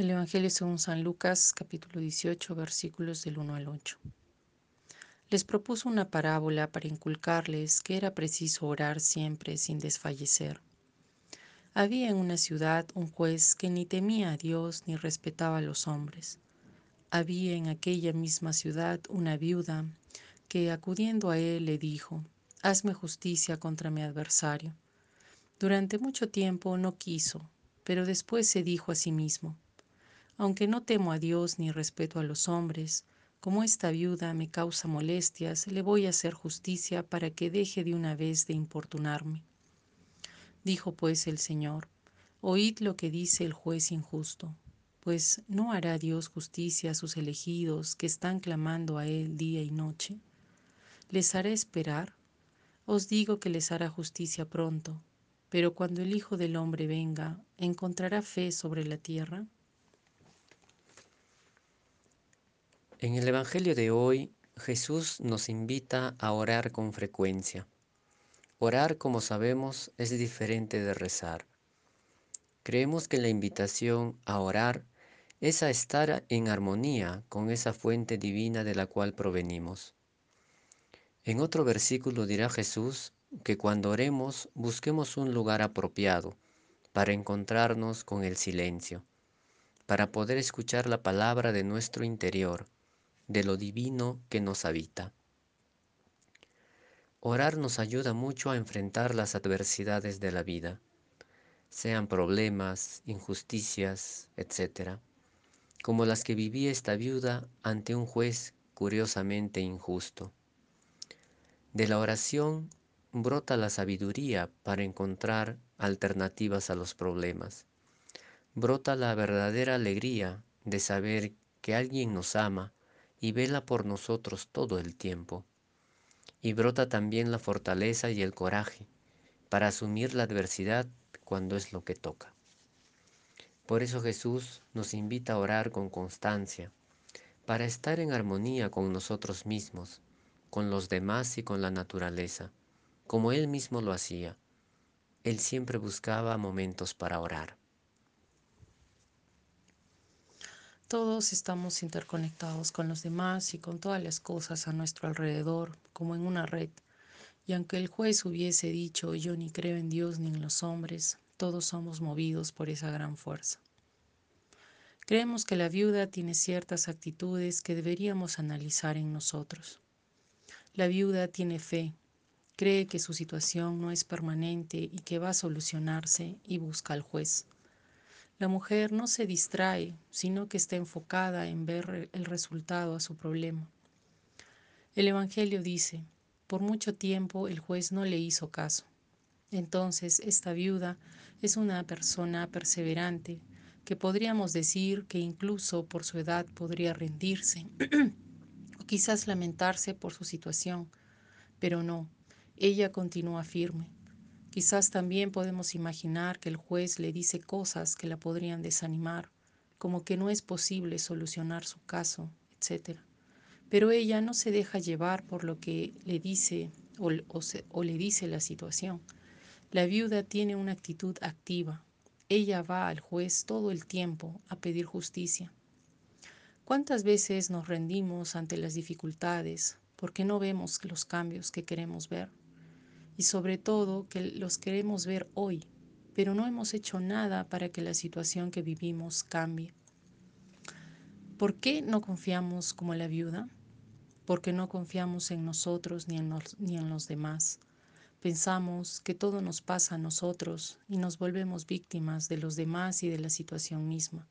El Evangelio según San Lucas, capítulo 18, versículos del 1 al 8. Les propuso una parábola para inculcarles que era preciso orar siempre sin desfallecer. Había en una ciudad un juez que ni temía a Dios ni respetaba a los hombres. Había en aquella misma ciudad una viuda que, acudiendo a él, le dijo, Hazme justicia contra mi adversario. Durante mucho tiempo no quiso, pero después se dijo a sí mismo, aunque no temo a Dios ni respeto a los hombres, como esta viuda me causa molestias, le voy a hacer justicia para que deje de una vez de importunarme. Dijo pues el Señor, oíd lo que dice el juez injusto, pues ¿no hará Dios justicia a sus elegidos que están clamando a Él día y noche? ¿Les hará esperar? Os digo que les hará justicia pronto, pero cuando el Hijo del Hombre venga, ¿encontrará fe sobre la tierra? En el Evangelio de hoy, Jesús nos invita a orar con frecuencia. Orar, como sabemos, es diferente de rezar. Creemos que la invitación a orar es a estar en armonía con esa fuente divina de la cual provenimos. En otro versículo dirá Jesús que cuando oremos busquemos un lugar apropiado para encontrarnos con el silencio, para poder escuchar la palabra de nuestro interior de lo divino que nos habita. Orar nos ayuda mucho a enfrentar las adversidades de la vida, sean problemas, injusticias, etc., como las que vivía esta viuda ante un juez curiosamente injusto. De la oración brota la sabiduría para encontrar alternativas a los problemas. Brota la verdadera alegría de saber que alguien nos ama y vela por nosotros todo el tiempo. Y brota también la fortaleza y el coraje para asumir la adversidad cuando es lo que toca. Por eso Jesús nos invita a orar con constancia, para estar en armonía con nosotros mismos, con los demás y con la naturaleza, como Él mismo lo hacía. Él siempre buscaba momentos para orar. Todos estamos interconectados con los demás y con todas las cosas a nuestro alrededor, como en una red. Y aunque el juez hubiese dicho yo ni creo en Dios ni en los hombres, todos somos movidos por esa gran fuerza. Creemos que la viuda tiene ciertas actitudes que deberíamos analizar en nosotros. La viuda tiene fe, cree que su situación no es permanente y que va a solucionarse y busca al juez. La mujer no se distrae, sino que está enfocada en ver el resultado a su problema. El Evangelio dice, por mucho tiempo el juez no le hizo caso. Entonces esta viuda es una persona perseverante, que podríamos decir que incluso por su edad podría rendirse o quizás lamentarse por su situación, pero no, ella continúa firme. Quizás también podemos imaginar que el juez le dice cosas que la podrían desanimar, como que no es posible solucionar su caso, etc. Pero ella no se deja llevar por lo que le dice o, o le dice la situación. La viuda tiene una actitud activa. Ella va al juez todo el tiempo a pedir justicia. ¿Cuántas veces nos rendimos ante las dificultades porque no vemos los cambios que queremos ver? Y sobre todo que los queremos ver hoy, pero no hemos hecho nada para que la situación que vivimos cambie. ¿Por qué no confiamos como la viuda? Porque no confiamos en nosotros ni en los, ni en los demás. Pensamos que todo nos pasa a nosotros y nos volvemos víctimas de los demás y de la situación misma.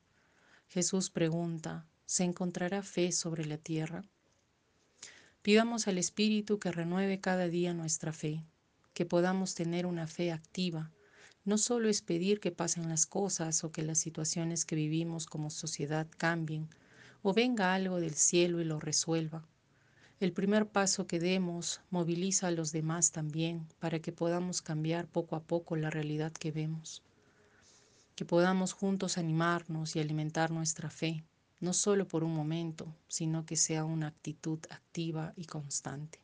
Jesús pregunta, ¿se encontrará fe sobre la tierra? Pidamos al Espíritu que renueve cada día nuestra fe, que podamos tener una fe activa. No solo es pedir que pasen las cosas o que las situaciones que vivimos como sociedad cambien o venga algo del cielo y lo resuelva. El primer paso que demos moviliza a los demás también para que podamos cambiar poco a poco la realidad que vemos. Que podamos juntos animarnos y alimentar nuestra fe, no solo por un momento, sino que sea una actitud activa y constante.